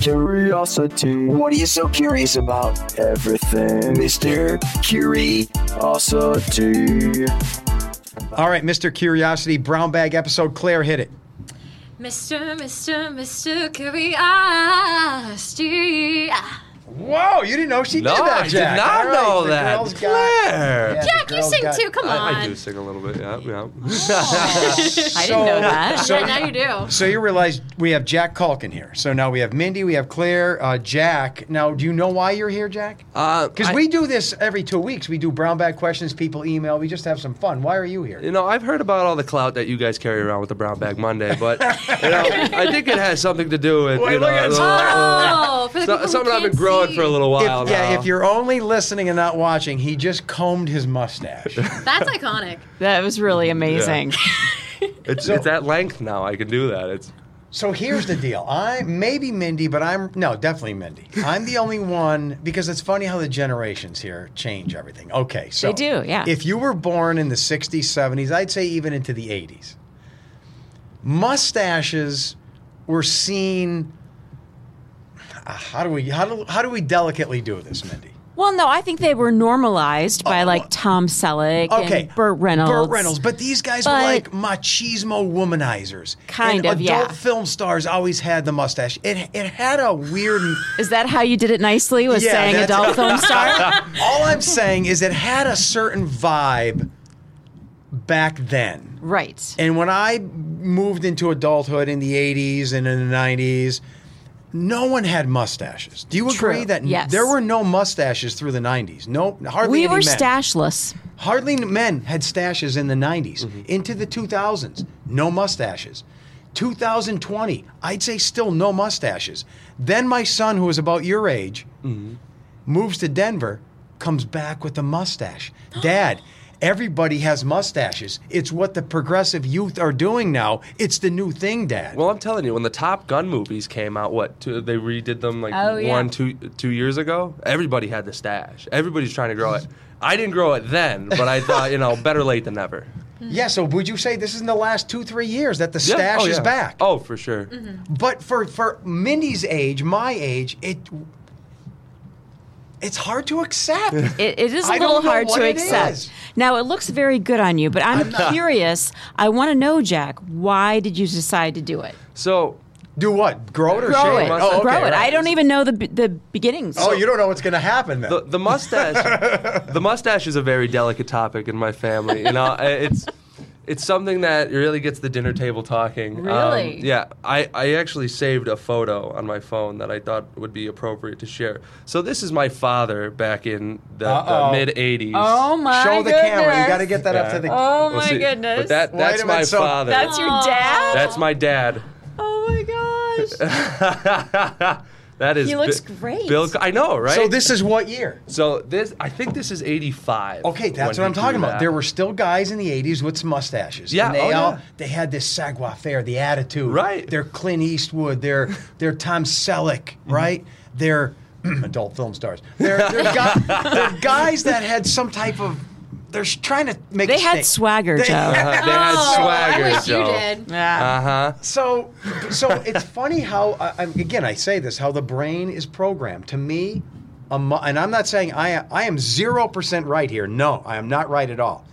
Curiosity. What are you so curious about? Everything, Mr. Curiosity. All right, Mr. Curiosity, brown bag episode. Claire, hit it. Mr. Mr. Mr. Curiosity. Whoa, you didn't know she No, did that, Jack. I did not All right, know the that. girl's got- Claire. Yeah, the Jack, you sing got- too. Come on. I, I do sing a little bit. Yeah, yeah. I didn't know that. So, yeah, now you do. so you realize we have Jack Culkin here. So now we have Mindi, we have Claire, uh, Jack. Now, do you know why you're here, Jack? Uh, Because I- we do this every two weeks. We do brown bag questions. People email. We just have some fun. Why are you here? You know, I've heard about all the clout that you guys carry around with the Brown Bag Monday, but you know, I think it has something to do with Wait, you know, look at uh, Oh, for the so- something I've been growing see. for a little while If, yeah, now. if you're only listening and not watching, he just combed his mustache. That's iconic. That was really amazing. it's, it's at length now. I can do that. It's So here's the deal. I maybe Mindi, but I'm no, definitely Mindi. I'm the only one because it's funny how the generations here change everything. Okay, so They do, yeah. If you were born in the 60s, 70s, I'd say even into the 80s, mustaches were seen. Ah, How do we how do how do we delicately do this, Mindi? Well, no, I think they were normalized by Oh, like Tom Selleck Okay, and Burt Reynolds. Burt Reynolds, but these guys were like machismo womanizers. Kind and of, adult yeah. film stars always had the mustache. It it had a weird. Is that how you did it nicely? Was Yeah, saying adult film star? All I'm saying is it had a certain vibe back then. right. And when I moved into adulthood in the 80s and in the 90s, no one had mustaches. Do you agree True, that n- yes. there were no mustaches through the 90s? No, hardly We any were men. stashless. Hardly men had stashes in the 90s. Mm-hmm. Into the 2000s, no mustaches. 2020, I'd say still no mustaches. Then my son, who was about your age, mm-hmm. moves to Denver, comes back with a mustache. Dad, everybody has mustaches. It's what the progressive youth are doing now. It's the new thing, Dad. well, I'm telling you, when the Top Gun movies came out, what two, they redid them like Oh, yeah. one, two, two years ago. Everybody had the stash. Everybody's trying to grow it. I didn't grow it then, but I thought you know better late than never. yeah, so would you say this is in the last two, three years that the Yeah. Oh, stash Oh, is yeah. back? Oh, for sure. Mm-hmm. But for for Mindi's age, my age, it it's hard to accept. It, it is a I little hard to accept. is. Now, it looks very good on you, but I'm, I'm curious. I want to know, Jack, why did you decide to do it? So Do what? Grow it or Grow shave it. Oh, okay, Grow it. right. I don't even know the the beginnings. Oh, you don't know what's going to happen then. the, the mustache the mustache is a very delicate topic in my family you know it's it's something that really gets the dinner table talking Um, Really? yeah I, I actually saved a photo on my phone that i thought would be appropriate to share so this is my father back in the, the mid 80s Oh my Show the goodness. camera. You got to get that up to the. Camera. Oh We'll my see. goodness. but that that's my so- father That's your dad? that's my dad oh my gosh. that is He looks Bi- great. bill i know right So this is what year? so this i think this is 85 Okay, that's what I'm talking about. that. There were still guys in the '80s with mustaches. Yeah, and they oh, all yeah. they had this savoir faire, the attitude. Right. They're Clint Eastwood. They're they're Tom Selleck. Mm-hmm. Right. They're adult film stars. They're they're, guy, they're guys that had some type of. They're sh- trying to make. They had stink. swagger, They- Joe. Uh, they had Oh, swagger I wish Joe. you did. Yeah. uh-huh So, so it's funny how I, I- again I say this how the brain is programmed. To me, a mu- and I'm not saying I I am zero percent right here. No, I am not right at all.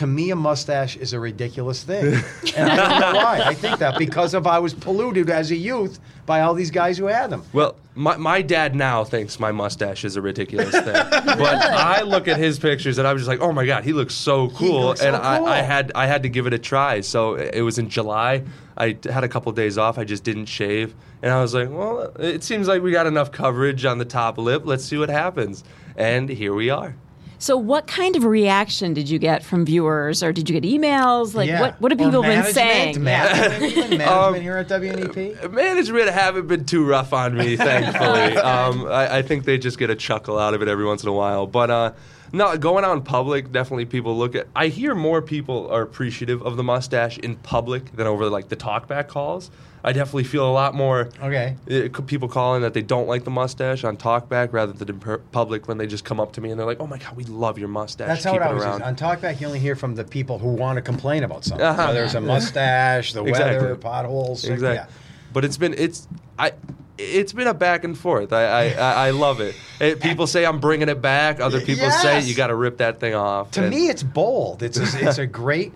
To me, a mustache is a ridiculous thing, and I don't know why. I think that because of I was polluted as a youth by all these guys who had them. Well, my, my dad now thinks my mustache is a ridiculous thing. but I look at his pictures and I was just like, oh my god, he looks so cool. looks so and I, cool. I had I had to give it a try. So it was in July. I had a couple days off. I just didn't shave, and I was like, well, it seems like we got enough coverage on the top lip. Let's see what happens. And here we are. So, what kind of reaction did you get from viewers, or did you get emails? Like, Yeah. what what have people been saying? Management, management Um, here at WNEP. Management haven't been too rough on me, thankfully. um, I, I think they just get a chuckle out of it every once in a while. But uh, no, going out in public, definitely people look at. I hear more people are appreciative of the mustache in public than over like the talkback calls. I definitely feel a lot more. Okay. uh, c- people calling that they don't like the mustache on talkback rather than in public when they just come up to me and they're like, "Oh my god, we love your mustache. That's how Keep it it always around." is. On Talkback, you only hear from the people who want to complain about something. Uh-huh. Whether it's a mustache, the Exactly. weather, potholes. Exactly. Yeah. But it's been it's I it's been a back and forth. I I, I love it. it. People say I'm bringing it back. Other people say you got to rip that thing off. To And- me, it's bold. It's a, it's a great,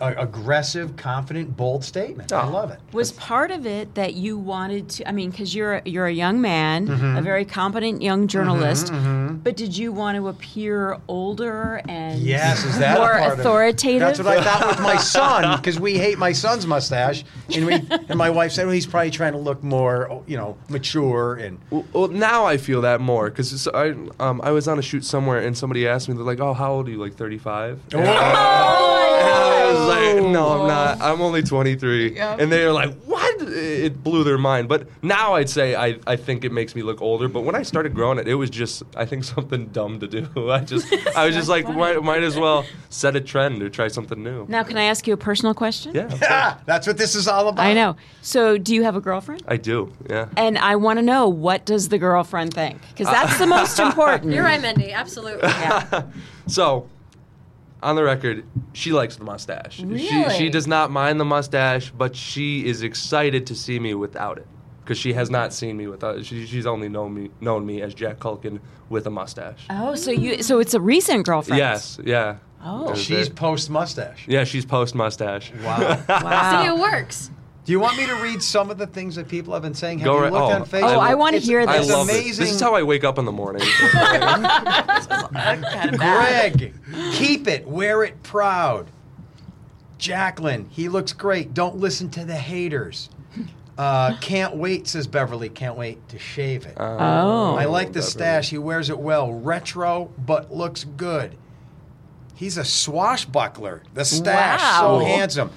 aggressive, confident, bold statement. I Oh. love it. Was part of it that you wanted to? I mean, because you're a- you're a young man, Mm-hmm. a very competent young journalist, but did you want to appear older and Yes, is that more part of it? authoritative? That's what I thought with my son because we hate my son's mustache, and we and my wife said, well, he's probably trying to look more, you know, mature and. Well, well, now I feel that more because I um, I was on a shoot somewhere and somebody asked me they're like, "Oh, how old are you? Like 35?" And I was like, "No, I'm not. I'm only 23." And they were like, "What?" It blew their mind. But now I'd say I, I think it makes me look older. But when I started growing it, it was just I think something dumb to do. I just I was just like, might, might as well set a trend or try something new. now, can I ask you a personal question? Yeah, Ah, that's what this is all about. I know. So, do you have a girlfriend? I do. Yeah. And I want to know what does the girlfriend think? Because that's the most important. You're right, Mindi. Absolutely. Yeah. So, on the record, she likes the mustache. She Really? she does not mind the mustache, but she is excited to see me without it because she has not seen me without. She, she's only known me known me as Jack Culkin with a mustache. Oh, so you so it's a recent girlfriend. Yes, yeah. Oh. She's post mustache. yeah, she's post mustache. Wow. See, Wow. it works. Do you want me to read some of the things that people have been saying? Have Go you right- looked oh, on Facebook? Oh, I wanna It's- hear I this. It's love amazing. it. This is how I wake up in the morning. kind of bad. Greg, keep it, wear it proud. Jacqueline, he looks great. Don't listen to the haters. Uh, can't wait, says Beverly. Can't wait to shave it. Oh. I like the Beverly. stash. He wears it well. Retro, but looks good. He's a swashbuckler. The stash, so Wow. handsome.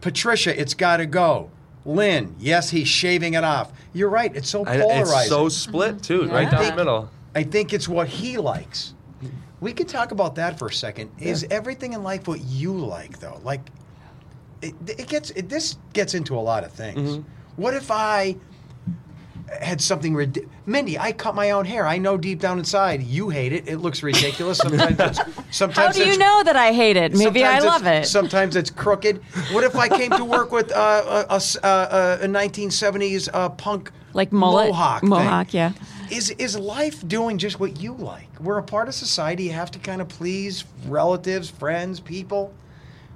Patricia, it's got to go. Lynn, yes, he's shaving it off. You're right. It's so I- polarizing. it's so split too, right Yeah. down the middle. I think it's what he likes. We could talk about that for a second. Is everything in life what you like, though? Like, it, it gets it, this gets into a lot of things. Mm-hmm. What if I had something rid- Mindi? I cut my own hair. I know deep down inside you hate it. It looks ridiculous. Sometimes it's How do you know that I hate it? Maybe I sometimes love it. Sometimes it's crooked. What if I came to work with uh, a, a uh, a 1970s uh, punk like mullet, mohawk? thing? mohawk, yeah. Is is life doing just what you like? We're a part of society. You have to kind of please relatives, friends, people.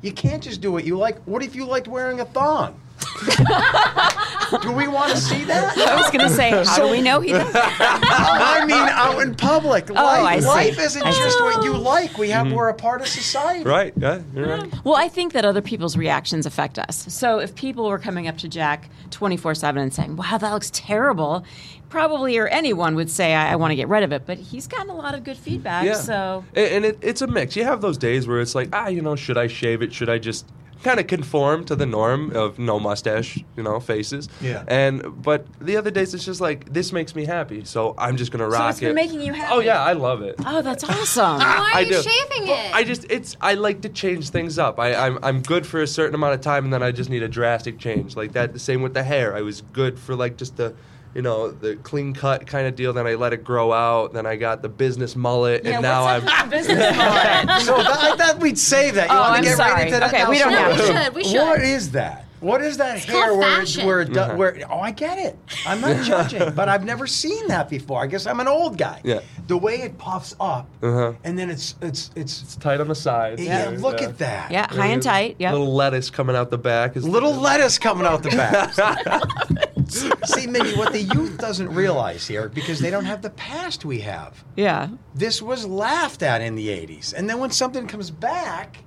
You can't just do what you like. What if you liked wearing a thong? do we want to see that? I was going to say, how do we know he does? I mean, out in public. Life, Oh, I see. life isn't I see. just what you like. We Mm-hmm. have we're a part of society. Right? Yeah, you're right. Well, I think that other people's reactions affect us. So if people were coming up to Jack 24 7 and saying, wow, that looks terrible, probably or anyone would say, I, I want to get rid of it. But he's gotten a lot of good feedback. Yeah. So A- and it, it's a mix. You have those days where it's like, ah, you know, should I shave it? Should I just kind of conform to the norm of no mustache, you know, faces? Yeah. And but the other days it's just like this makes me happy, so I'm just gonna rock it's been it. making you happy. Oh yeah, I love it. Oh, that's awesome. Why are I you do. shaving Well, it? I just it's I like to change things up. I, I'm I'm good for a certain amount of time, and then I just need a drastic change. Like that. The same with the hair. I was good for like just the. You know the clean cut kind of deal. Then I let it grow out. Then I got the business mullet, Yeah, and now I'm. up with the business mullet? So th- I thought we'd save that. You Oh, want to I'm get sorry. right into that Okay, now? we don't So have. We should, we should. What is that? What is that hair where, it, where, it do- Mhm. where? Oh, I get it. I'm not judging, but I've never seen that before. I guess I'm an old guy. Yeah. The way it puffs up, Uh-huh. and then it's it's it's. It's tight on the sides. Yeah, look at that. yeah, high and tight. Yeah. Little lettuce coming out the back. Is Little lettuce coming out the back. See, Mindi, what the youth doesn't realize here, because they don't have the past we have. Yeah. This was laughed at in the '80s, and then when something comes back,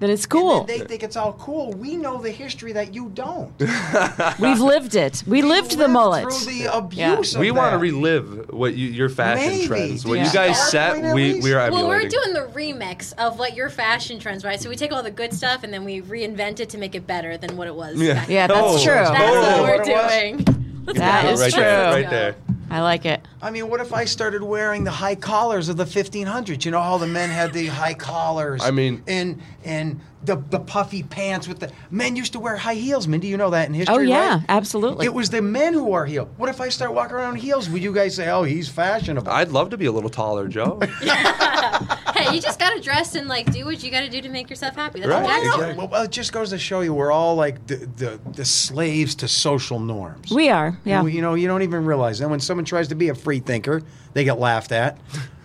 Then it's and cool. then they think it's all cool. We know the history that you don't. We've lived it. We lived the lived mullet. through the Yeah. abuse. Of we want to relive what you, your fashion Maybe. trends. What Yeah. you guys Sparkling set, We we are. well, we're doing the remix of what your fashion trends, right? So we take all the good stuff and then we reinvent it to make it better than what it was. Yeah. back Yeah, that's Oh, true. That's Oh, what we're what doing. Let's That go. is right true. there, right Let's there. Go. I like it. I mean, what if I started wearing the high collars of the 1500s? You know how the men had the high collars. I mean- and and the the puffy pants with the men used to wear high heels. Mindi, you know that in history. Oh, yeah, right? absolutely. It was the men who wore heels. What if I start walking around in heels? Would you guys say, "Oh, he's fashionable"? I'd love to be a little taller, Joe. Hey, you just gotta dress and like do what you gotta do to make yourself happy. That's Right. what Jack Well, well, well, it just goes to show you we're all like the, the, the slaves to social norms. We are, yeah. You know, you don't even realize that when someone tries to be a free thinker, they get laughed at,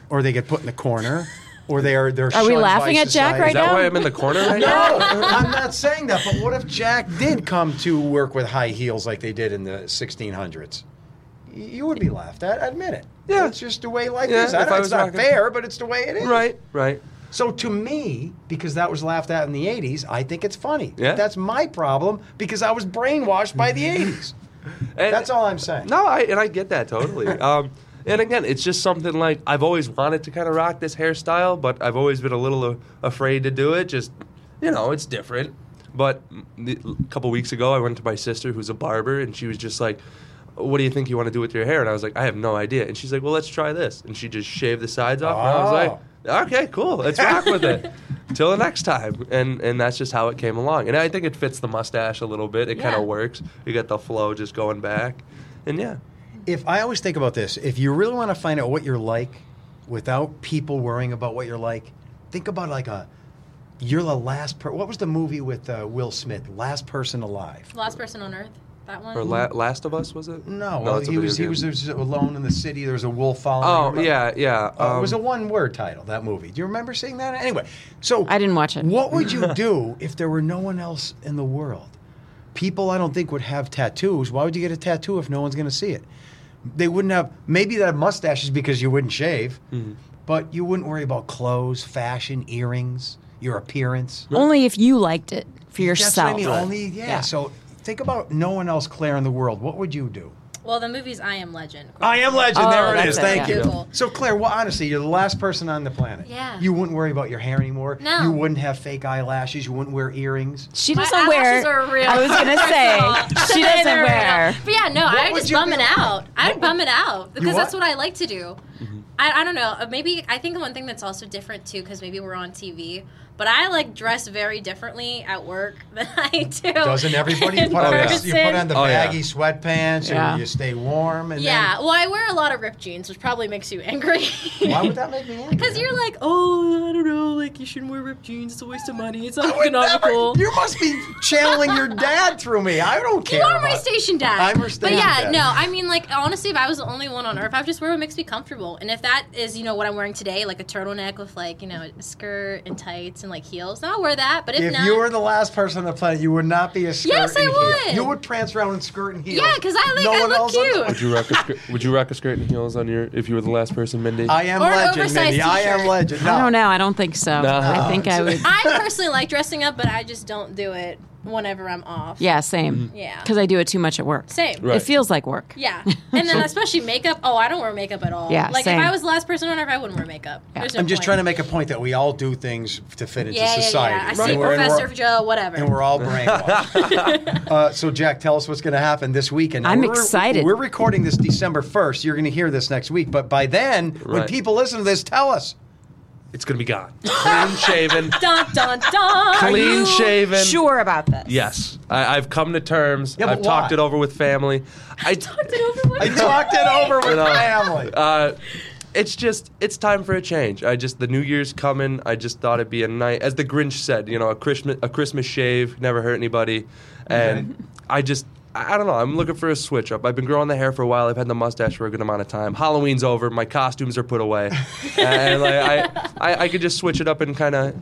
or they get put in the corner, or they are they're. Are we laughing by at Jack society. right Is that now? why I'm in the corner right now? No, I'm not saying that. But what if Jack did come to work with high heels like they did in the 1600s? You would be laughed at. Admit it. Yeah. it's just the way life Yeah, is. I I it's not fair, but it's the way it is. Right, right. So to me, because that was laughed at in the 80s, I think it's funny. Yeah. That's my problem because I was brainwashed by the 80s. And- That's all I'm saying. No, I, and I get that totally. um, and again, it's just something like I've always wanted to kind of rock this hairstyle, but I've always been a little uh, afraid to do it. Just you know, it's different. But a couple weeks ago, I went to my sister, who's a barber, and she was just like, "What do you think you want to do with your hair?" And I was like, "I have no idea." And she's like, "Well, let's try this." And she just shaved the sides off, and I was like, "Okay, cool, let's rock with it." Till the next time, and and that's just how it came along. And I think it fits the mustache a little bit. It kind of works. You get the flow just going back, and yeah. If I always think about this, if you really want to find out what you're like without people worrying about what you're like, think about like a you're the last per what was the movie with uh, Will Smith, Last Person Alive? Last person on earth. That one. Or La- Last of Us was it? No, well, it's a he video was he game. was, there was alone in the city. There was a wolf following. Oh him. yeah, yeah. Uh, it was a um, one word title, that movie. Do you remember seeing that? Anyway, so I didn't watch it. What would you do if there were no one else in the world? People I don't think would have tattoos. Why would you get a tattoo if no one's going to see it? They wouldn't have, maybe they have mustaches because you wouldn't shave, Mm-hmm. but you wouldn't worry about clothes, fashion, earrings, your appearance. Only if you liked it for That's yourself. what I mean. Only, yeah. Yeah. So think about no one else, Claire, in the world. What would you do? well, the movie's I Am Legend. I am legend. Oh, there it that's is. it, Thank yeah. you. Cool. So, Claire, well, honestly, you're the last person on the planet. Yeah. You wouldn't worry about your hair anymore. No. You wouldn't have fake eyelashes. You wouldn't wear earrings. She doesn't wear. eyelashes are real. I was gonna say she doesn't real. wear. But yeah, no, What I would just you bum it out. I'd What bum it out because that's what? what I like to do. Mm-hmm. I, I don't know. uh, Maybe I think one thing that's also different too, because maybe we're on TV. But I like dress very differently at work than I do. Doesn't everybody? You in put, on, the, you put on the Oh, yeah. baggy sweatpants Yeah. and you stay warm. And Yeah, well, I wear a lot of ripped jeans, which probably makes you angry. Then, why would that make me angry? Because you're like, oh, I don't know, like you shouldn't wear ripped jeans. It's a waste of money. It's I would never- uneconomical. you must be channeling your dad through me. I don't care. You are my about- station dad. I'm her station But yeah, dad. no, I mean, like, honestly, if I was the only one on earth, I would just wear what makes me comfortable. And if that is, you know, what I'm wearing today, like a turtleneck with, like, you know, a skirt and tights and, like, heels, then I'll wear that. But if, If not. you were the last person on the planet, you would not be a skirt. Yes, I and heel. would. You would prance around in skirt and heels. Yeah, 'cause I like- no I one look else cute. Would you rock a skirt? Would you rock a skirt and heels on your if you were the last person, Mindi? I am Or an legend, oversized Mindi. I am legend. No. I don't know. I don't think so. No. I think I would. I personally like dressing up, but I just don't do it whenever I'm off. Yeah, same. Yeah. Because I do it too much at work. Same. Right. It feels like work. Yeah. And then especially makeup. Oh, I don't wear makeup at all. Yeah, Like same. if I was the last person on earth, I wouldn't wear makeup. Yeah. No I'm just point. trying to make a point that we all do things to fit into Yeah, yeah, society. yeah. I And see and Professor Joe, whatever. and we're all brainwashed. uh, so, Jack, tell us what's going to happen this weekend. Now, I'm we're- excited. We're recording this December 1st. You're going to hear this next week. But by then, when people listen to this, tell us. It's gonna be gone, clean shaven, dun dun dun. clean shaven. Sure about this? Yes, I, I've come to terms. Yeah, but I've talked why? it over with family. I Talked it over with I talked it over with You know, family. Uh, it's just it's time for a change. I just the New Year's coming. I just thought it'd be a night, as the Grinch said, you know, a Christmas a Christmas shave never hurt anybody, and I just. I don't know. I'm looking for a switch up. I've been growing the hair for a while. I've had the mustache for a good amount of time. Halloween's over. My costumes are put away, and like, I, I, I could just switch it up and kind of,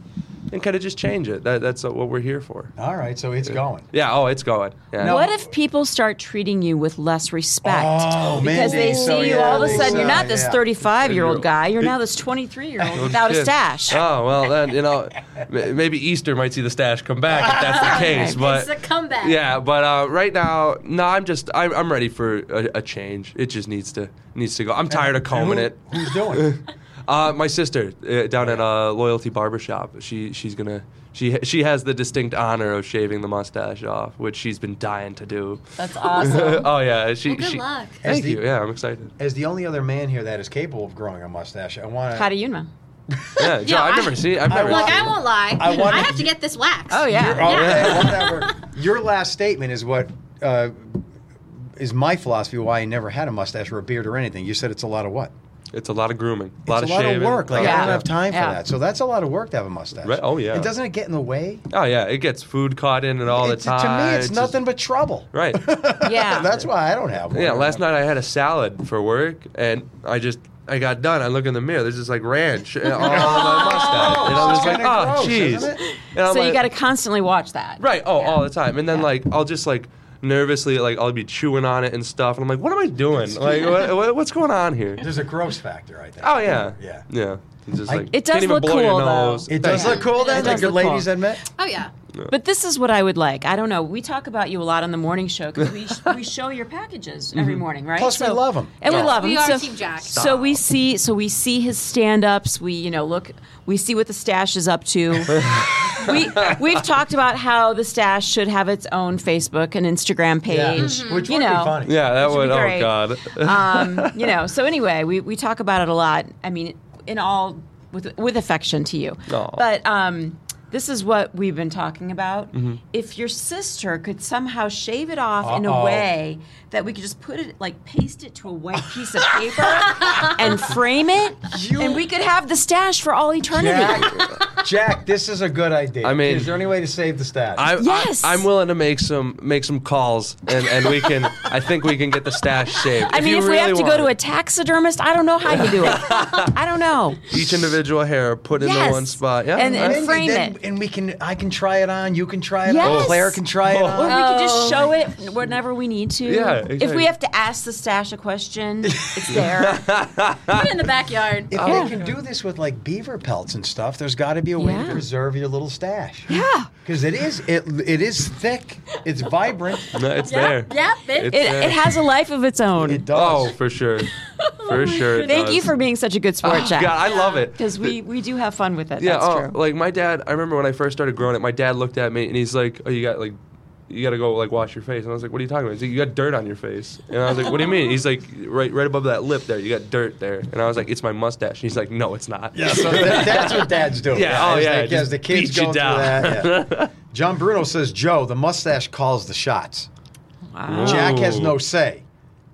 and kind of just change it. That, that's what we're here for. All right, so it's going. Yeah. Oh, it's going. Yeah. No. What if people start treating you with less respect? Oh, because maybe. they see So, you yeah, all of a they sudden, you're not this yeah. 35 year old guy, you're now this 23 year old Oh, without a stash. Oh well, then you know, maybe Easter might see the stash come back if that's the case. But It's a comeback. yeah, but uh, right now, no, I'm just I'm, I'm ready for a, a change. It just needs to needs to go. I'm tired of combing Who- it. Who's doing it? Uh, my sister uh, down at uh, Loyalty Barbershop. She she's gonna she she has the distinct honor of shaving the mustache off, which she's been dying to do. That's awesome. oh yeah, she. Well, good she, luck. Thank the- you. Yeah, I'm excited. As the only other man here that is capable of growing a mustache, I want to. How do you know? Yeah, Joe, I've I- never seen. I've never. want- Look, seen I won't lie. I I, wanna- have to get this wax. Oh, yeah. Okay, whatever. Your last statement is what uh, is my philosophy why I never had a mustache or a beard or anything. You said it's a lot of what? It's a lot of grooming, a lot it's of a lot shaving. of work. Like lot I don't have time for Yeah. that. So that's a lot of work to have a mustache. Right. Oh, yeah. And doesn't it get in the way? Oh yeah, it gets food caught in it all It's- the time. To me, it's, just- nothing but trouble. Right. Yeah. that's why I don't have one. Yeah, last night I had a salad for work, and I just I got done. I look in the mirror. There's just like ranch all on my mustache, and I'm just like, oh, jeez. isn't it? And I'm so you got to constantly watch that. right. Oh, Yeah. all the time. And then Yeah. like I'll just like nervously like I'll be chewing on it and stuff, and I'm like, what am I doing? Like, what, what, what's going on here? There's a gross factor, I think. Oh yeah, Yeah. yeah. It's just I- like It does can't even look blow your cool, though. nose. It does Yeah. look cool then, It like does good look ladies cool. admit. Oh yeah. But this is what I would like. I don't know. We talk about you a lot on the morning show because we, we show your packages every morning, right? Plus, we love them. and we love them. We are so, Team Jack. So we see, so we see his stand-ups. We, you know, look, we see what the stash is up to. we we've talked about how the stash should have its own Facebook and Instagram page. Which You would know. be funny. yeah, that would would. be Oh great. god. um, you know. So anyway, we, we talk about it a lot. I mean, in all with with affection to you. Aw. But um, this is what we've been talking about. Mm-hmm. If your sister could somehow shave it off in a way that we could just put it like paste it to a white piece of paper and frame it, and we could have the stash for all eternity. Jack, Jack, this is a good idea. I mean- is there any way to save the stash? I, Yes. I, am willing to make some make some calls, and, and we can. I think we can get the stash saved. I mean, you if we really have to go want to a it. taxidermist, I don't know how you do it. I don't know. each individual hair put in Yes. the one spot. Yeah, And- and I- frame then- it. and we can. I can try it on. You can try it Yes. on. Claire can try it Oh. on. Or we could just Oh. show it whenever we need to. Yeah, If exactly. we have to ask the stash a question, it's there. Put it in the backyard. If Oh. they can do this with like beaver pelts and stuff, there's got to be a way Yeah. to preserve your little stash. yeah. Because it is it it is thick. It's vibrant. no, it's Yep, there. yep, it- It's It, there. it has a life of its own. It oh, does. Oh, for sure, for sure. it Thank you for being such a good sport, oh, Jack. God, I love it. Because we, we do have fun with it. Yeah, That's oh, true. like my dad. I remember when I first started growing it. My dad looked at me and he's like, "Oh, you got like, you got to go like wash your face." And I was like, "What are you talking about?" He's like, "You got dirt on your face." And I was like, "What do you mean?" He's like, "Right, right above that lip there, you got dirt there." And I was like, "It's my mustache." And he's like, "No, it's not." Yeah, so that, that's what dads doing. Yeah, oh, yeah, they- just as the kids beat you go through down. that. yeah. John Bruno says, Joe, the mustache calls the shots. wow. Jack has no say.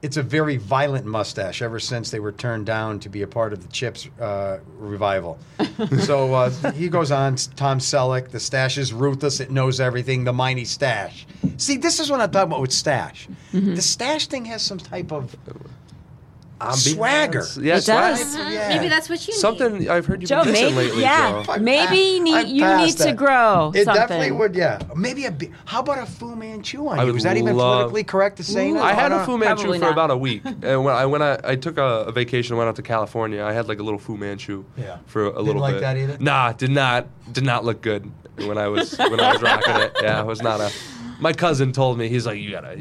It's a very violent mustache ever since they were turned down to be a part of the Chips uh, revival. so uh, he goes on, Tom Selleck, the stash is ruthless, it knows everything, the mighty stash. See, this is what I'm talking about with stash. Mm-hmm. The stash thing has some type of Ambiance. swagger. Yeah, It swag. does. Uh-huh. Yeah. Maybe that's what you need. Something I've heard you Joe, been missing maybe, lately, yeah, Joe. maybe you need, you past need to that. grow It something. definitely would, yeah. Maybe a. bi- How about a Fu Manchu on I you? would Is that even politically correct to say? Ooh. I had a. Fu Manchu for not. about a week, and when I when I, I took a, a vacation, and went out to California. I had like a little Fu Manchu Yeah. for a Didn't little like bit. that either? Nah, did not did not look good when I was when I was rocking it. Yeah, it was not a. My cousin told me he's like, you gotta.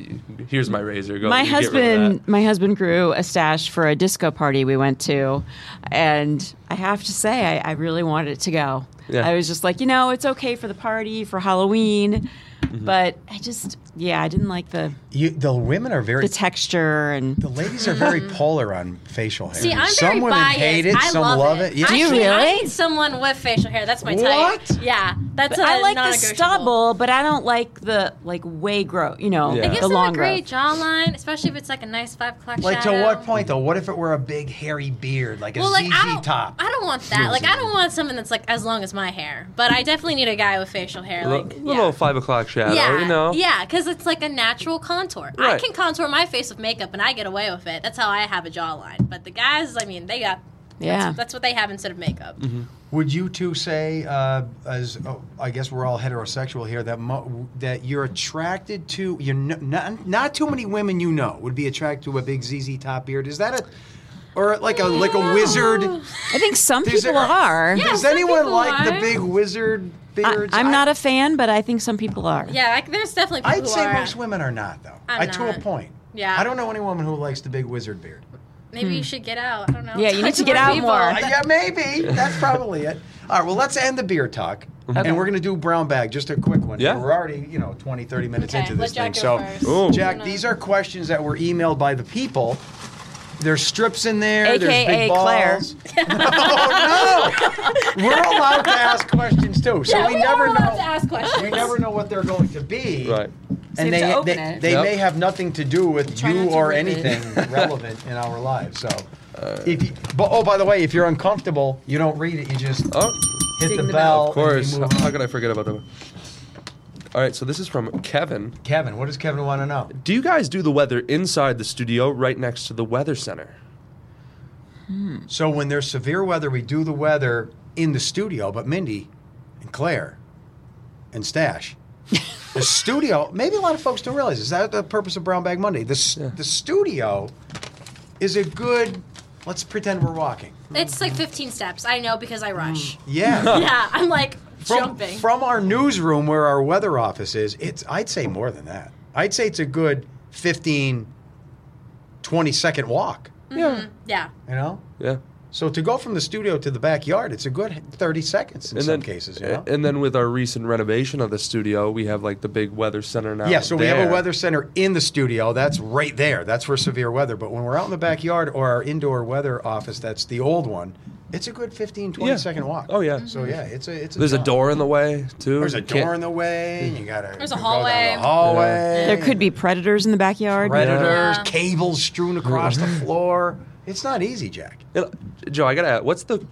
Here's my razor. Go. my you get rid of husband, my husband grew a stash for a disco party we went to, and I have to say, I, I really wanted it to go. Yeah. I was just like, you know, it's okay for the party for Halloween, Mm-hmm. but I just, yeah, I didn't like the You, the women are very. the texture and the ladies are very mm-hmm. polar on facial hair. See, I'm some very women biased. hate it, I some love, love it. Yeah. Do you Actually, I really? need someone with facial hair. That's my type. What? Yeah, that's a I like the stubble, but I don't like the like way grow. You know, Yeah. It the gives them long a great growth. jawline, especially if it's like a nice five o'clock shadow. Like shadow. to what point though? What if it were a big hairy beard, like a Well, like ZZ I don't, top? I don't want that. Like I don't want something that's like as long as my hair. But I definitely need a guy with facial hair. Little, Like little yeah. five o'clock shadow. yeah, You know. yeah, because it's like a natural contour. I can contour my face with makeup, and I get away with it. That's how I have a jawline. But the guys, I mean, they got Yeah. That's, that's what they have instead of makeup. Mm-hmm. Would you two say, uh, as oh, I guess we're all heterosexual here, that mo- that you're attracted to you know, not not too many women you know would be attracted to a big ZZ top beard? Is that a or like a like a wizard? I think some Does people it- are. Yeah, Does some anyone people like the big wizard I, beards? I'm I- not a fan, but I think some people are. Yeah, like, there's definitely people I'd who say are. most women are not though. I'm I, to a point. Yeah. I don't know any woman who likes the big wizard beard. Maybe you should get out. I don't know. Hmm. Yeah, you need to get out people. more. Uh, yeah, maybe. That's probably it. All right, well, let's end the beer talk. And we're going to do brown bag, just a quick one. Yeah. We're already, you know, 20, 30 minutes Okay, into this let Jack thing. go so, first. Jack, these are questions that were emailed by the people. There's strips in there. there's AKA big Claire. balls. oh, no. We're allowed to ask questions, too. So Yeah, we, we never are allowed know. to ask questions. We never know what they're going to be. Right. So and you they they, they Yep. may have nothing to do with Try you or anything relevant in our lives. So, if you, but oh, by the way, if you're uncomfortable, you don't read it. You just Oh, hit the, the bell. bell. of course. and we move How could I forget about them? All right, so this is from Kevin. Kevin, what does Kevin want to know? Do you guys do the weather inside the studio right next to the weather center? Hmm. So when there's severe weather, we do the weather in the studio. But Mindi and Claire and Stash, the studio. Maybe a lot of folks don't realize is that the purpose of Brown Bag Monday. The s the studio is a good. Let's pretend we're walking. It's like 15 steps. I know because I rush. Mm. Yeah. Yeah, I'm like from, jumping. from our newsroom where our weather office is, it's I'd say more than that. I'd say it's a good 15, 20 second walk. Mm-hmm. yeah. You know? Yeah. So to go from the studio to the backyard, it's a good 30 seconds in some cases, you know? And then with our recent renovation of the studio, we have like the big weather center now. Yeah, so we have a weather center in the studio. That's right there. That's for severe weather. But when we're out in the backyard or our indoor weather office, that's the old one, it's a good 15, 20 Yeah. second walk. Oh yeah. So yeah, it's a it's a There's a jaunt. door in the way too. There's a You can't- door in the way, and you gotta There's a go down hallway. The hallway. There could be predators in the backyard. predators, Yeah. cables strewn across the floor. It's not easy, Jack. And, Joe, I gotta ask, what's the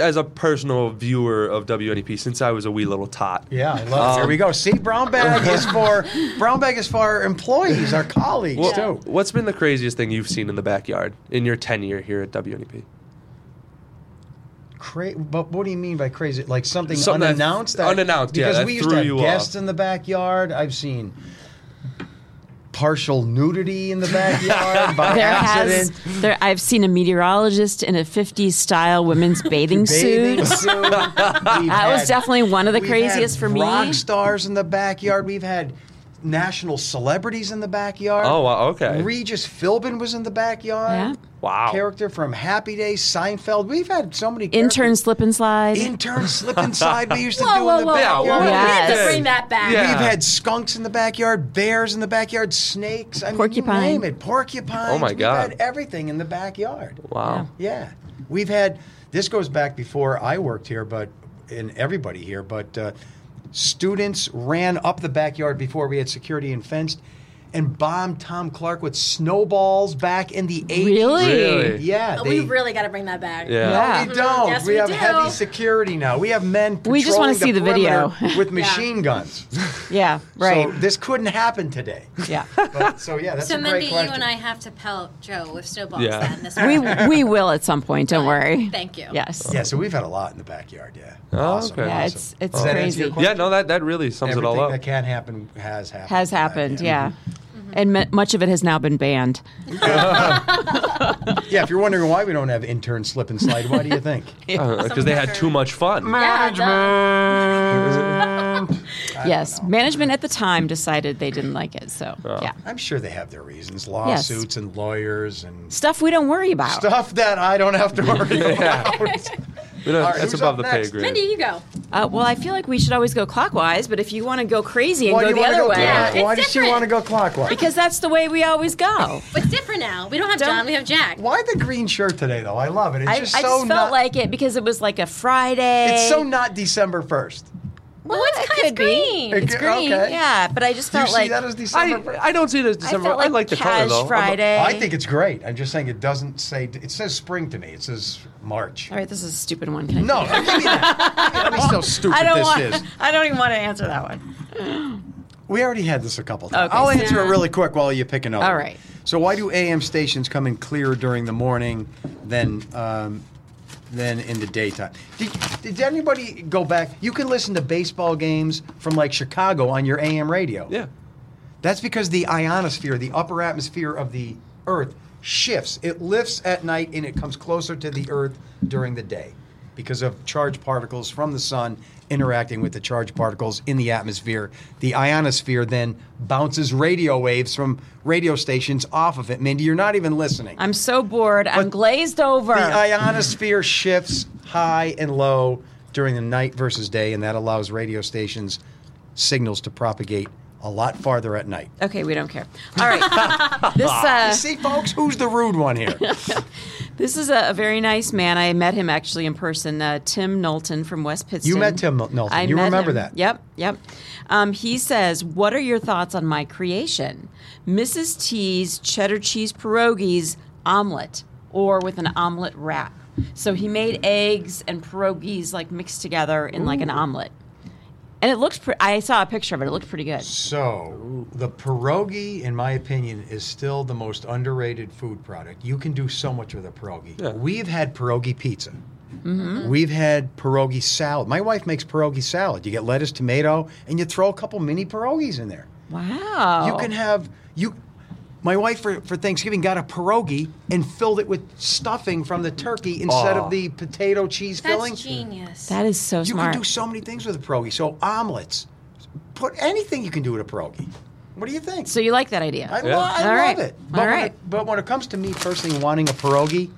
as a personal viewer of WNEP since I was a wee little tot. Yeah, I love it. Here Um, we go. See, brown bag is for brown bag is for our employees, our colleagues What, too. What's been the craziest thing you've seen in the backyard in your tenure here at WNEP? Cra- but what do you mean by crazy? Like something, Something unannounced? that- unannounced, yeah, Because that we used to have guests off. in the backyard. I've seen partial nudity in the backyard by There accident. has there. I've seen a meteorologist in a '50s style women's bathing, Bathing suit. suit. We've That was definitely one of the we've craziest had for me. Rock stars in the backyard. We've had national celebrities in the backyard. Oh, wow, okay. Regis Philbin was in the backyard. Yeah. Wow. Character from Happy Days, Seinfeld. We've had so many Intern characters. slip and slide. Intern slip and slide We used to Whoa, do whoa, in the whoa, whoa, backyard. whoa. We had to bring that back. Yeah. We've had skunks in the backyard, bears in the backyard, snakes. I mean, Porcupine. You name it. Porcupines. Oh, my We've God. had everything in the backyard. Wow. Yeah. We've had, this goes back before I worked here, but, and everybody here, but uh, students ran up the backyard before we had security and fenced and bombed Tom Clark with snowballs back in the 80s. Really? Really? Yeah. Oh, they- we really got to bring that back. Yeah. Yeah. no, we mm-hmm. don't. Yes, we, we have do. heavy security now. We have men. We just wanna patrolling see the video. with machine guns. yeah, right. So this couldn't happen today. yeah. But, so yeah, that's So a great Mindi, you and I have to pelt Joe with snowballs Yeah. then this we we will at some point. Don't worry. Thank you. Yes. yeah, so we've had a lot in the backyard. Yeah. Oh, awesome. okay. Yeah, awesome. it's it's oh. Does that answer your crazy. Yeah, no, that, that really sums Everything it all up. that can happen has happened. Has happened. Yeah. Mm-hmm. And m- much of it has now been banned. Yeah, if you're wondering why we don't have intern slip and slide, why do you think? Because uh, they had too much fun. Yeah, duh. yes. Management at the time decided they didn't like it. So, oh. yeah. I'm sure they have their reasons, lawsuits and lawyers and Stuff we don't worry about. stuff that I don't have to worry about. We don't- All right, that's above up the pay next? grade. Mindi, you go. Uh, well, I feel like we should always go clockwise, but if you want to go crazy and Why go the other go way, clockwise? Yeah, Why it's does she want to go clockwise? because that's the way we always go. It's different now. We don't have Don't- John. We have Jack. Why the green shirt today, though? I love it. It's I, just I so just felt not. like it because it was like a Friday. it's so not December first. Well, it's it kind could of be. green. It's Okay, green, okay. yeah. But I just Do you felt see like that as December? I, I don't see it as I December. felt I, like like the color Cash though. Friday. I think it's great. I'm just saying it doesn't say. It says spring to me. It says March. All right, this is a stupid one. Can I No, give me that. Let me see how stupid I don't this want. is. I don't even want to answer that one. We already had this a couple times. Okay, I'll so- answer it really quick while you pick another. All one. right. So why do AM stations come in clearer during the morning than um, than in the daytime? Did, did anybody go back? You can listen to baseball games from like Chicago on your AM radio. Yeah. That's because the ionosphere, the upper atmosphere of the Earth, shifts. It lifts at night and it comes closer to the Earth during the day because of charged particles from the sun interacting with the charged particles in the atmosphere. The ionosphere then bounces radio waves from radio stations off of it. Mindi, you're not even listening. I'm so bored. I'm glazed over. the ionosphere shifts high and low during the night versus day, and that allows radio stations signals to propagate a lot farther at night. okay, we don't care. All right. this uh, See, folks, who's the rude one here? This is a, a very nice man. I met him actually in person. Uh, Tim Knowlton from West Pittston. You met Tim Knowlton. I You remember him. that. Yep, yep. Um, he says, "What are your thoughts on my creation, Mrs. T's cheddar cheese pierogies omelet, or with an omelet wrap?" So he made eggs and pierogies like mixed together in like an omelet, and it looks. Pre- I saw a picture of it. It looked pretty good. So, the pierogi, in my opinion, is still the most underrated food product. You can do so much with a pierogi. Yeah. We've had pierogi pizza. Mm-hmm. We've had pierogi salad. My wife makes pierogi salad. You get lettuce, tomato, and you throw a couple mini pierogis in there. Wow. You can have you. My wife for, for Thanksgiving got a pierogi and filled it with stuffing from the turkey instead Aw. of the potato cheese filling. That's filling. genius. That is so smart. You smart. can do so many things with a pierogi. So omelets, put anything you can do with a pierogi. What do you think? so you like that idea? I, Yeah. lo- I All love right. it. All But, when right. it, but when it comes to me personally wanting a pierogi,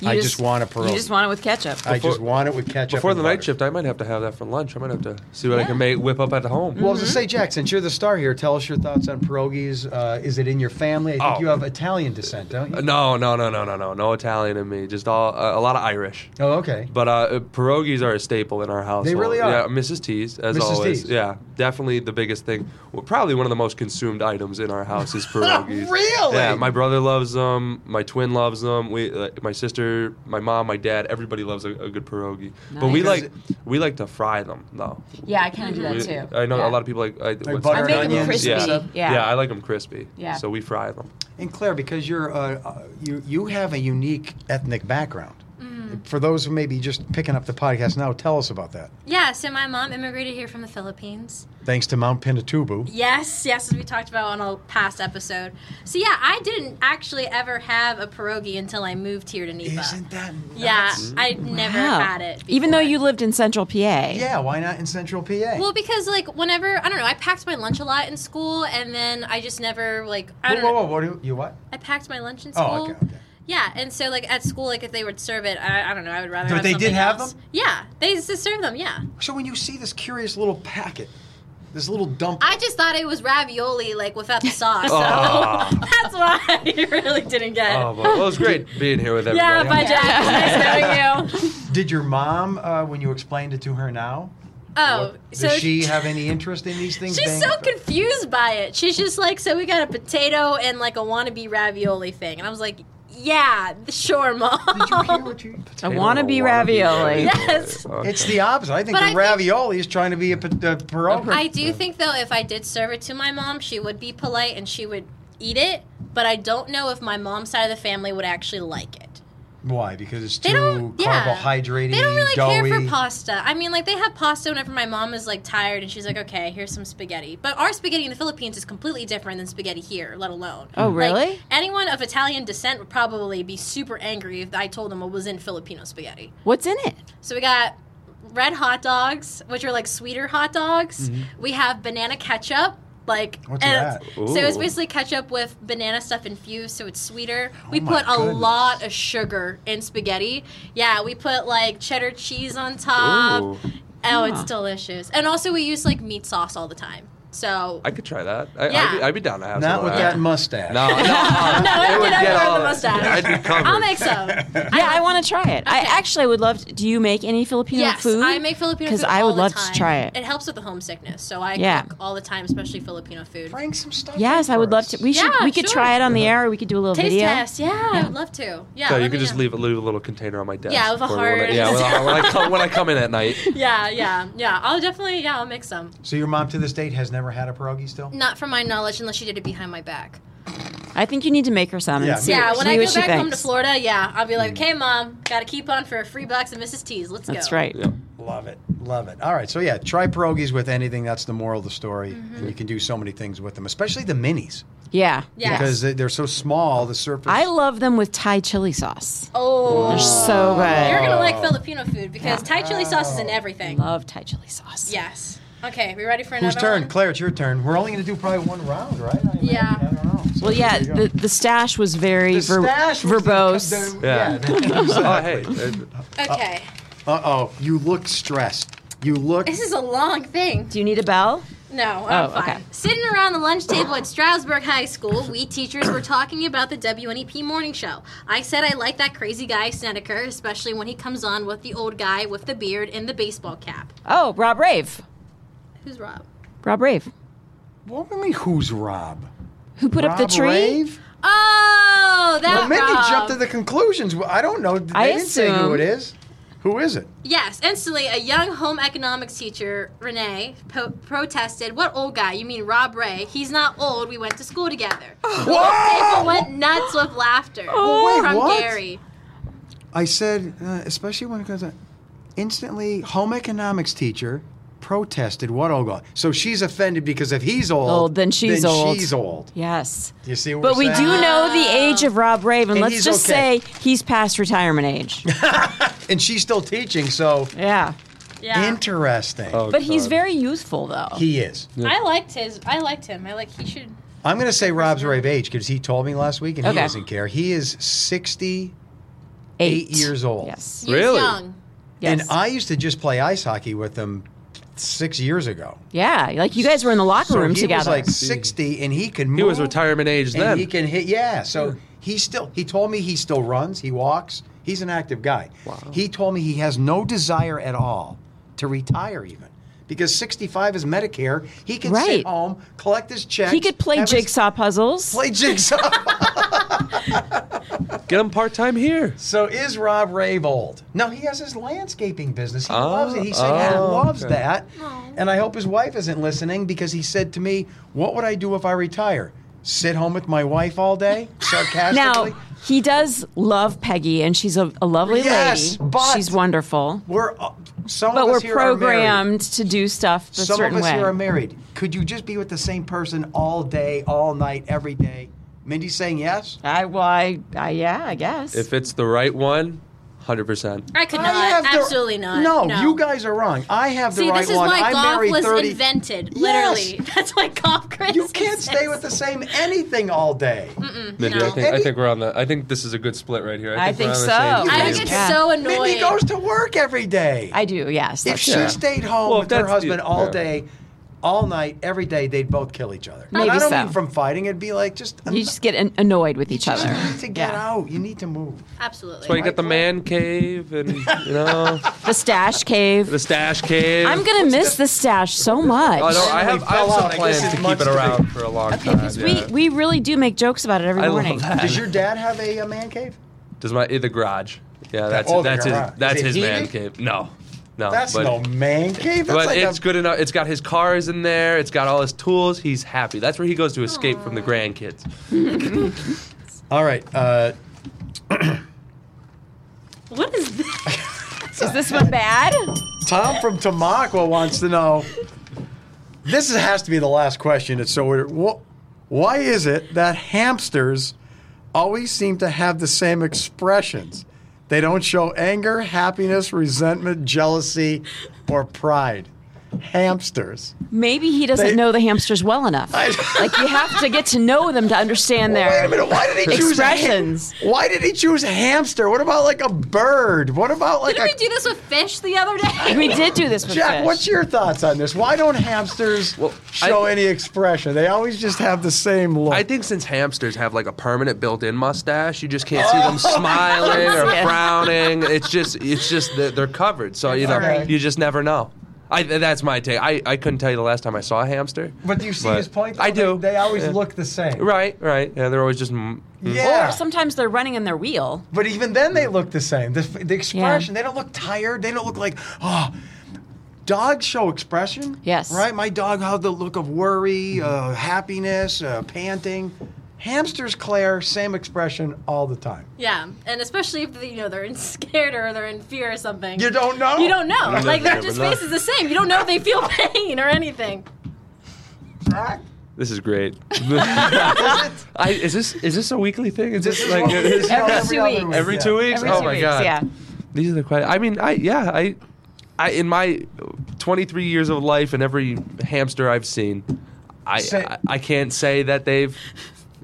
You I just, want a pierogi. You just want it with ketchup. I just want it with ketchup. Before and the night shift, I might have to have that for lunch. I might have to see what I can make whip up at home. Well, I was to say, Jack, since you're the star here, tell us your thoughts on pierogies. Uh, is it in your family? I think Oh. you have Italian descent, don't you? No, no, no, no, no, no, no Italian in me. Just all uh, a lot of Irish. Oh, okay. But uh, pierogies are a staple in our house. They really are. Yeah, Mrs. T's as Mrs. always. T's. Yeah, definitely the biggest thing. Well, probably one of the most consumed items in our house is pierogies. Really? Yeah, my brother loves them. My twin loves them. We, uh, my sister, my mom, my dad. Everybody loves a, a good pierogi. But we like we like to fry them though. yeah, I kind of do that too. I know Yeah. a lot of people like. I, what's- butter I and make them onions crispy. and stuff? Yeah. yeah, I like them crispy. Yeah. So we fry them. And Claire, because you're uh, uh, you you have a unique ethnic background. Mm. For those who may be just picking up the podcast now, tell us about that. yeah, so my mom immigrated here from the Philippines. Thanks to Mount Pinatubo. Yes, yes, as we talked about on a past episode. So yeah, I didn't actually ever have a pierogi until I moved here to NEPA. Isn't that nuts? yeah, I never Wow. had it. Even though you lived in Central PA. Yeah, why not in Central PA? Well, because like whenever I don't know, I packed my lunch a lot in school, and then I just never like I whoa, don't whoa, know. whoa, what do you what? I packed my lunch in school. Oh, okay, okay. Yeah, and so like at school, like if they would serve it, I, I don't know, I would rather. But have they did have else. them? Yeah, they used to serve them. Yeah, So when you see this curious little packet, this little dump, I just thought it was ravioli like without the sauce. So Aw. that's why I really didn't get. Oh, but, well, it was great being here with everybody. yeah, bye, Jack. nice knowing you. did your mom, uh, when you explained it to her now, Oh, what- so does she have any interest in these things? She's being- so confused by it. She's just like, so we got a potato and like a wannabe ravioli thing, and I was like, yeah, sure, mom. Did you hear what you? I want to be ravioli. Yes. Okay. It's the opposite. I think But the I think- ravioli is trying to be a, p- a pierogi. I do think though, if I did serve it to my mom, she would be polite and she would eat it. But I don't know if my mom's side of the family would actually like it. Why? Because it's They too don't. Yeah. carbohydrate. They don't really doughy. care for pasta. I mean, like they have pasta whenever my mom is like tired and she's like, "Okay, here's some spaghetti." But our spaghetti in the Philippines is completely different than spaghetti here, let alone. Oh, Like, really? anyone of Italian descent would probably be super angry if I told them what was in Filipino spaghetti. What's in it? So we got red hot dogs, which are like sweeter hot dogs. Mm-hmm. We have banana ketchup. Like What's and that? So it's Ooh. basically ketchup with banana stuff infused, so it's sweeter. Oh we Oh my put a goodness. lot of sugar in spaghetti. Yeah, we put like cheddar cheese on top. Ooh. Oh, it's delicious. And also we use like meat sauce all the time. So I could try that. I, Yeah. I'd, be, I'd be down to have Not with of that mustache. No, no, No, I it would didn't get have all the mustache. I'd be covered. I'll make some. Yeah, I want to try it. I actually would love to. Do you make any Filipino Yes, food? I make Filipino food Because I would the love to try it. It helps with the homesickness, so I Yeah. cook all the time, especially Filipino food. Bring some stuff. Yes, I would love to. We should. Yeah, we could sure. try it on the air. or We could do a little Taste video. test, yeah, I would love to. Yeah, So you could just know. leave, leave a little container on my desk. Yeah, with a for heart. When I, yeah, when I, when, I come, when I come in at night. Yeah, yeah, yeah. I'll definitely, yeah, I'll make some. So your mom to this date has never had a pierogi still? Not from my knowledge, unless she did it behind my back. I think you need to make her some. Yeah, and see, Yeah, when see I go she back home to. Florida, yeah, I'll be like, okay, mom, got a coupon for a free box of Mrs. T's. Let's go. That's right. Yeah. Love it. Love it. All right. So, yeah, try pierogies with anything. That's the moral of the story. Mm-hmm. And you can do so many things with them, especially the minis. Yeah. Yes. Because they- they're so small, the surface. I love them with Thai chili sauce. Oh, They're so good. You're gonna like Filipino food because Thai chili sauce is in everything. Love Thai chili sauce. Yes. Okay, we ready for another Whose turn? one? Claire, it's your turn. We're only going to do probably one round, right? I imagine. Yeah. I don't know. So Well, yeah, there you go. the, the stash was very The ver- stash was verbose. the- Yeah. Oh, hey. Okay, Uh oh, you look stressed. You look. this is a long thing. Do you need a bell? No, I'm Oh, fine. okay. Sitting around the lunch table at Strasburg High School, we teachers were talking about the WNEP morning show. I said I like that crazy guy Snedeker, especially when he comes on with the old guy with the beard and the baseball cap. Oh, Rob Rave. Who's Rob? Rob Rave. What do you mean, who's Rob? Who put up the Rob tree? Rave? Oh, that Well, Mindi Rob. jumped to the conclusions. Well, I don't know. They I didn't say who assume- it is. Who is it? Yes, instantly, a young home economics teacher, Renee, po- protested, What old guy? You mean Rob Ray? He's not old. We went to school together. The whole table went nuts with laughter wait, from what? Gary. I said, uh, especially when it comes to instantly, home economics teacher protested what old guy. So she's offended because if he's old, Old, then she's old. She's old. Yes. You see what But we're we do know the age of Rob Raven. and, And let's just okay. say he's past retirement age. And she's still teaching, so yeah. Yeah. interesting. Oh, But he's very youthful, though. He is. I liked his. I liked him. I like. He should. I'm going to say Rob's rave age because he told me last week and he doesn't care. He is 68 Eight. years old. Yes. He Really? young. yes. And I used to just play ice hockey with him six years ago. yeah, like you guys were in the locker So room he together. was like 60 and he can move. He was retirement age and then. he can hit. Yeah. So he still, he told me he still runs, he walks. He's an active guy. Wow. He told me he has no desire at all to retire even. Because 65 is Medicare. He can Right. sit home, collect his check. he could play jigsaw puzzles. Play jigsaw. Get him part time here. So is Rob Rave old? No, he has his landscaping business. He Oh, loves it. He said he oh, loves okay. that. And I hope his wife isn't listening because he said to me, "What would I do if I retire? Sit home with my wife all day?" Sarcastically. Now, he does love Peggy, and she's a, a lovely Yes, lady. but- she's wonderful. we're uh, some But of we're us here programmed to do stuff a Some certain of us way. here are married. Could you just be with the same person all day, all night, every day? Mindi's saying yes. I, well, I, I, yeah, I guess. If it's the right one, 100%. I could I not. have the- Absolutely not. No, no, you guys are wrong. I have the See, right this is one. why I golf married was 30 invented. Yes. Literally, that's why golf craze. You can't stay with the same anything all day. Mindi, No. I think I think we're on the. I think this is a good split right here. I I think, think we're on the so. same I page. think it's Yeah. so annoying. Mindy goes to work every day. I do, yes. if that's she true. stayed home Well, with her that's- husband all yeah. day, all night, every day, they'd both kill each other. Maybe and I don't so. mean from fighting. It'd be like just You just get an- annoyed with each just other. need to get Yeah. out. You need to move. Absolutely. That's why you got the man cave and you know The stash cave. the stash cave. I'm gonna miss the stash so much. Oh, no, I have, I have fell some out. Plans to keep it around for a long Okay, time. because yeah. we, we really do make jokes about it every I morning. love that. Does your dad have a, uh man cave? Does my the garage? Yeah, that's oh, that's his that's Is it his man cave. No, no, That's but, no man cave. That's But like it's a, good enough. It's got his cars in there. It's got all his tools. He's happy. That's where he goes to escape from the grandkids. All right. Uh, What is this? Is this one bad? Tom from Tamaqua wants to know. This is- has to be the last question. It's so weird. Wh- Why is it that hamsters always seem to have the same expressions? They don't show anger, happiness, resentment, jealousy, or pride. Hamsters. Maybe he doesn't They- know the hamsters well enough. I- like you have to get to know them to understand their Wait a minute. Why did he choose a ham- expressions. Why did he choose a hamster? What about like a bird? What about like Didn't a we do this with fish the other day? We did do this with Jack, fish. what's your thoughts on this? Why don't hamsters Well, show I- any expression? They always just have the same look. I think since hamsters have like a permanent built-in mustache, you just can't see them oh, smiling or frowning. It's just it's just that they're covered, so you know Okay. you just never know. I, that's my take. I, I couldn't tell you the last time I saw a hamster. But do you see But his point? I do. They, they always Yeah. look the same. Right, right. Yeah, they're always just. mm. Yeah. Or sometimes they're running in their wheel. But even then, they look the same. The, the expression, they don't look tired. They don't look like, oh. Dogs show expression. Yes. Right? My dog had the look of worry, uh, happiness, uh, panting. Hamsters, Claire, same expression all the time. Yeah, and especially if you know they're in scared or they're in fear or something. You don't know? You don't know. never- Like their just face is the same. You don't know if they feel pain or anything. Zach? This is great. I, is this is this a weekly thing? Is this, This like what is- Every every two weeks. every yeah. two weeks? Every oh two my weeks, god! yeah. These are the questions. I mean, I yeah, I, I in my 23 years of life and every hamster I've seen, I Say- I, I can't say that they've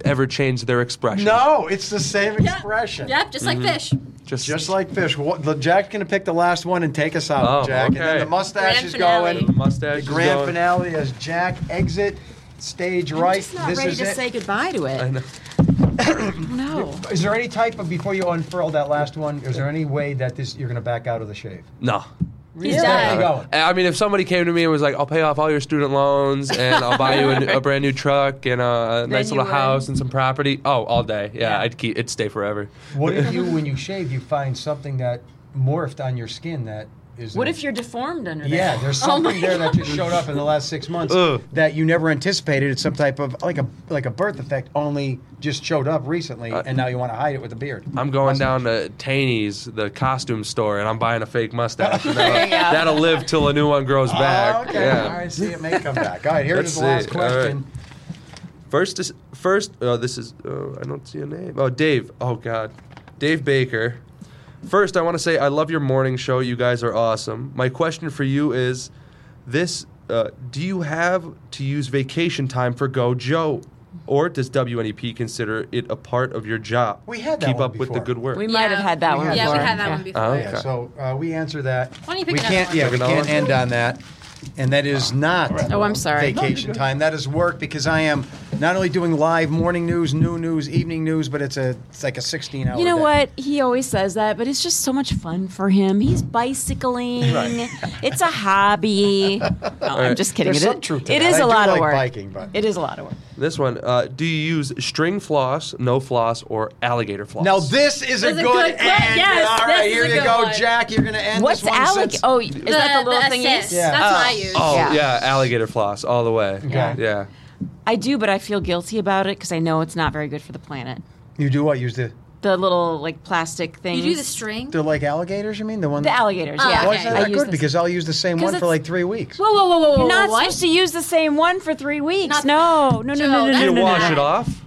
ever change their expression. No, it's the same Yeah. expression. Yep, just Mm-hmm. like fish. Just, Just like fish. What, the, Jack's going to pick the last one and take us out, Oh, Jack. And then okay. the mustache Grand is finale. going. the mustache. The is grand going. finale as Jack exit stage I'm right. just not this ready is to it. say goodbye to it. I know. No. Is there any type of before you unfurl that last one? Is there any way that this you're going to back out of the shave? No. He's Where done. I mean, if somebody came to me and was like, "I'll pay off all your student loans and I'll buy you a, new- a brand new truck and uh, a, nice little house and some property," oh, all day. Yeah, Yeah. I'd keep it'd stay forever. What if you, when you shave, you find something that morphed on your skin that is? What if you're deformed under Yeah, there? there's Oh something my there that just showed up in the last six months Ugh. that you never anticipated. It's some type of like a like a birth effect, only just showed up recently, Uh, and now you want to hide it with a beard. I'm going Mustache. down to Taney's, the costume store, and I'm buying a fake mustache. and There that'll, you go. that'll live till a new one grows back. Oh, okay. Yeah. All right. See, it may come back. All right. Here's Let's the last see. All right. question. First, is, first, oh, this is. Oh, I don't see a name. Oh, Dave. Oh God, Dave Baker. First, I want to say I love your morning show. You guys are awesome. My question for you is, this: uh, Do you have to use vacation time for Go Joe, or does WNEP consider it a part of your job? We had that Keep one up with the before. good work. We might have had that We one had Yeah, before. we had that Yeah. one before. Oh, Yeah, okay. so uh, we answer that. Why don't you pick we another can't. one? Yeah, Pick we another can't one? end on that. And that is not Oh, I'm sorry. vacation time. That is work because I am not only doing live morning news, new news, evening news, but it's a it's like a 16 hour. You know day. what? He always says that, but it's just so much fun for him. He's bicycling. It's a hobby. No, I'm just kidding. There's It some is- truth to it that. is I a do lot like of work. biking, but- It is a lot of work. This one. Uh, do you use string floss, no floss, or alligator floss? Now this is a a good, good end. que- yes, All this right, is here a you good go, one. Jack. You're gonna end What's this one. alligator? since- Oh, is that the little thing you assist. Yeah. That's what I Oh. use. Oh Yeah. yeah. alligator floss all the way. Okay. Yeah. I do, but I feel guilty about it because I know it's not very good for the planet. You do what? Use the The little like plastic things. You do the string? the like alligators? You mean the one? The alligators, Oh, yeah. Why is that that good? Because I'll use the same one for like three weeks. Whoa, whoa, whoa, whoa, whoa! You're not what? supposed to use the same one for three weeks. Not- no, no, no, no, no, no, that's no, You no, wash no. it off.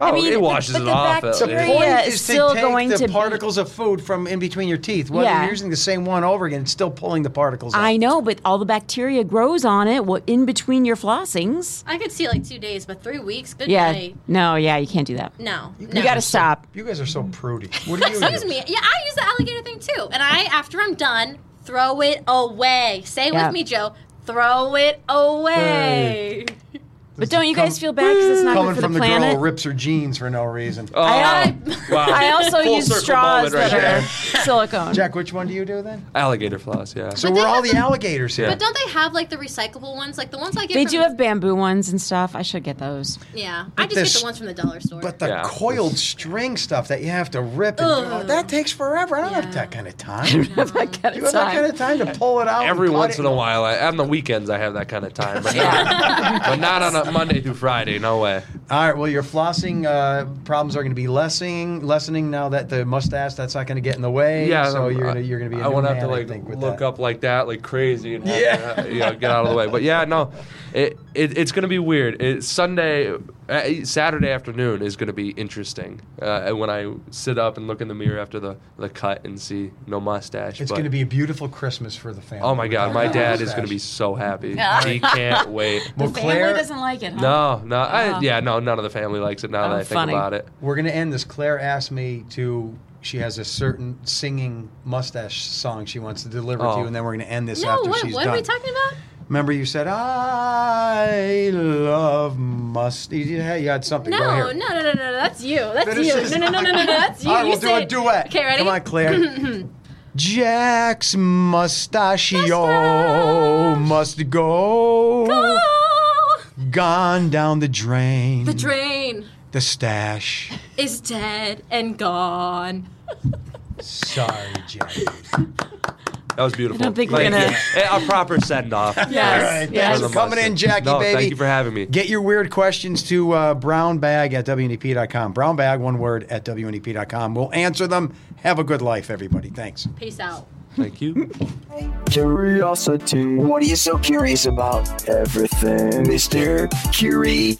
Oh, mean, it but- washes but it the off. bacteria- The Yeah. Bacteria is is still going the to be- particles of food from in between your teeth. Whether Yeah. you're using the same one over again, it's still pulling the particles out. I know, but all the bacteria grows on it well, in between your flossings. I could see like two days, but three weeks? Good Yeah. night. No, yeah, you can't do that. No. You no. You got to so- stop. You guys are so prudy. What do you Excuse use? me. Yeah, I use the alligator thing too. And I, after I'm done, throw it away. Say it Yeah. with me, Joe. Throw it away. But don't you Come- guys feel bad because it's not Coming good for from the the, girl who rips her jeans for no reason. Oh, I- uh, wow. I also Full use straws right that there. are silicone. Jack, which one do you do then? Alligator floss, yeah. So But we're all the the- alligators here. Yeah. But don't they have like the recyclable ones? Like the ones I get They from, do have bamboo ones and stuff. I should get those. Yeah. I just this- get the ones from the dollar store. But the Yeah. coiled string stuff that you have to rip, and, oh, that takes forever. I don't have that kind of time. I got you have that kind of time to pull it out. Every once in a while, on the weekends, I have that kind of time, but, but not on a Monday through Friday. No way. All right. Well, your flossing uh, problems are going to be lessening, lessening now that the mustache that's not going to get in the way. Yeah, So you're gonna you're gonna be. I I won't have to like think, look that. up like that, like crazy, and Yeah. to, you know, get out of the way. But yeah, no, it, it it's gonna be weird. It, Sunday, uh, Saturday afternoon is gonna be interesting uh, when I sit up and look in the mirror after the, the cut and see no mustache. It's going to be a beautiful Christmas for the family. Oh my God, my Without the dad is gonna be so happy. Yeah. He can't wait. Well, the Claire- family doesn't like it, huh? No, no, I, Oh. yeah, no, none of the family likes it now Oh, that I think funny. about it. We're going to end this. Claire asked me to. She has a certain singing mustache song she wants to deliver to Oh. you, and then we're going to end this no, after what, she's what done. are we talking about? Remember, you said I love must. You had, you had something. No, Go no, no, no, no, no, that's you. That's Finish you. this. No, no, no, no, no, no, that's you. All right, you we'll do say a it. duet. Okay, ready? Come on, Claire. Jack's mustachio must go. Go! Gone down the drain. The drain The stash. is dead and gone. Sorry, Jackie. That was beautiful. I don't think we're gonna- you. A proper send off. Yes. All right, yes. thanks for coming in, Jackie, no, baby. Thank you for having me. Get your weird questions to uh, brownbag at WNEP.com. Brownbag, one word, at WNEP.com. We'll answer them. Have a good life, everybody. Thanks. Peace out. Thank you. Curiosity. What are you so curious about? Everything, Mr. Curiosity.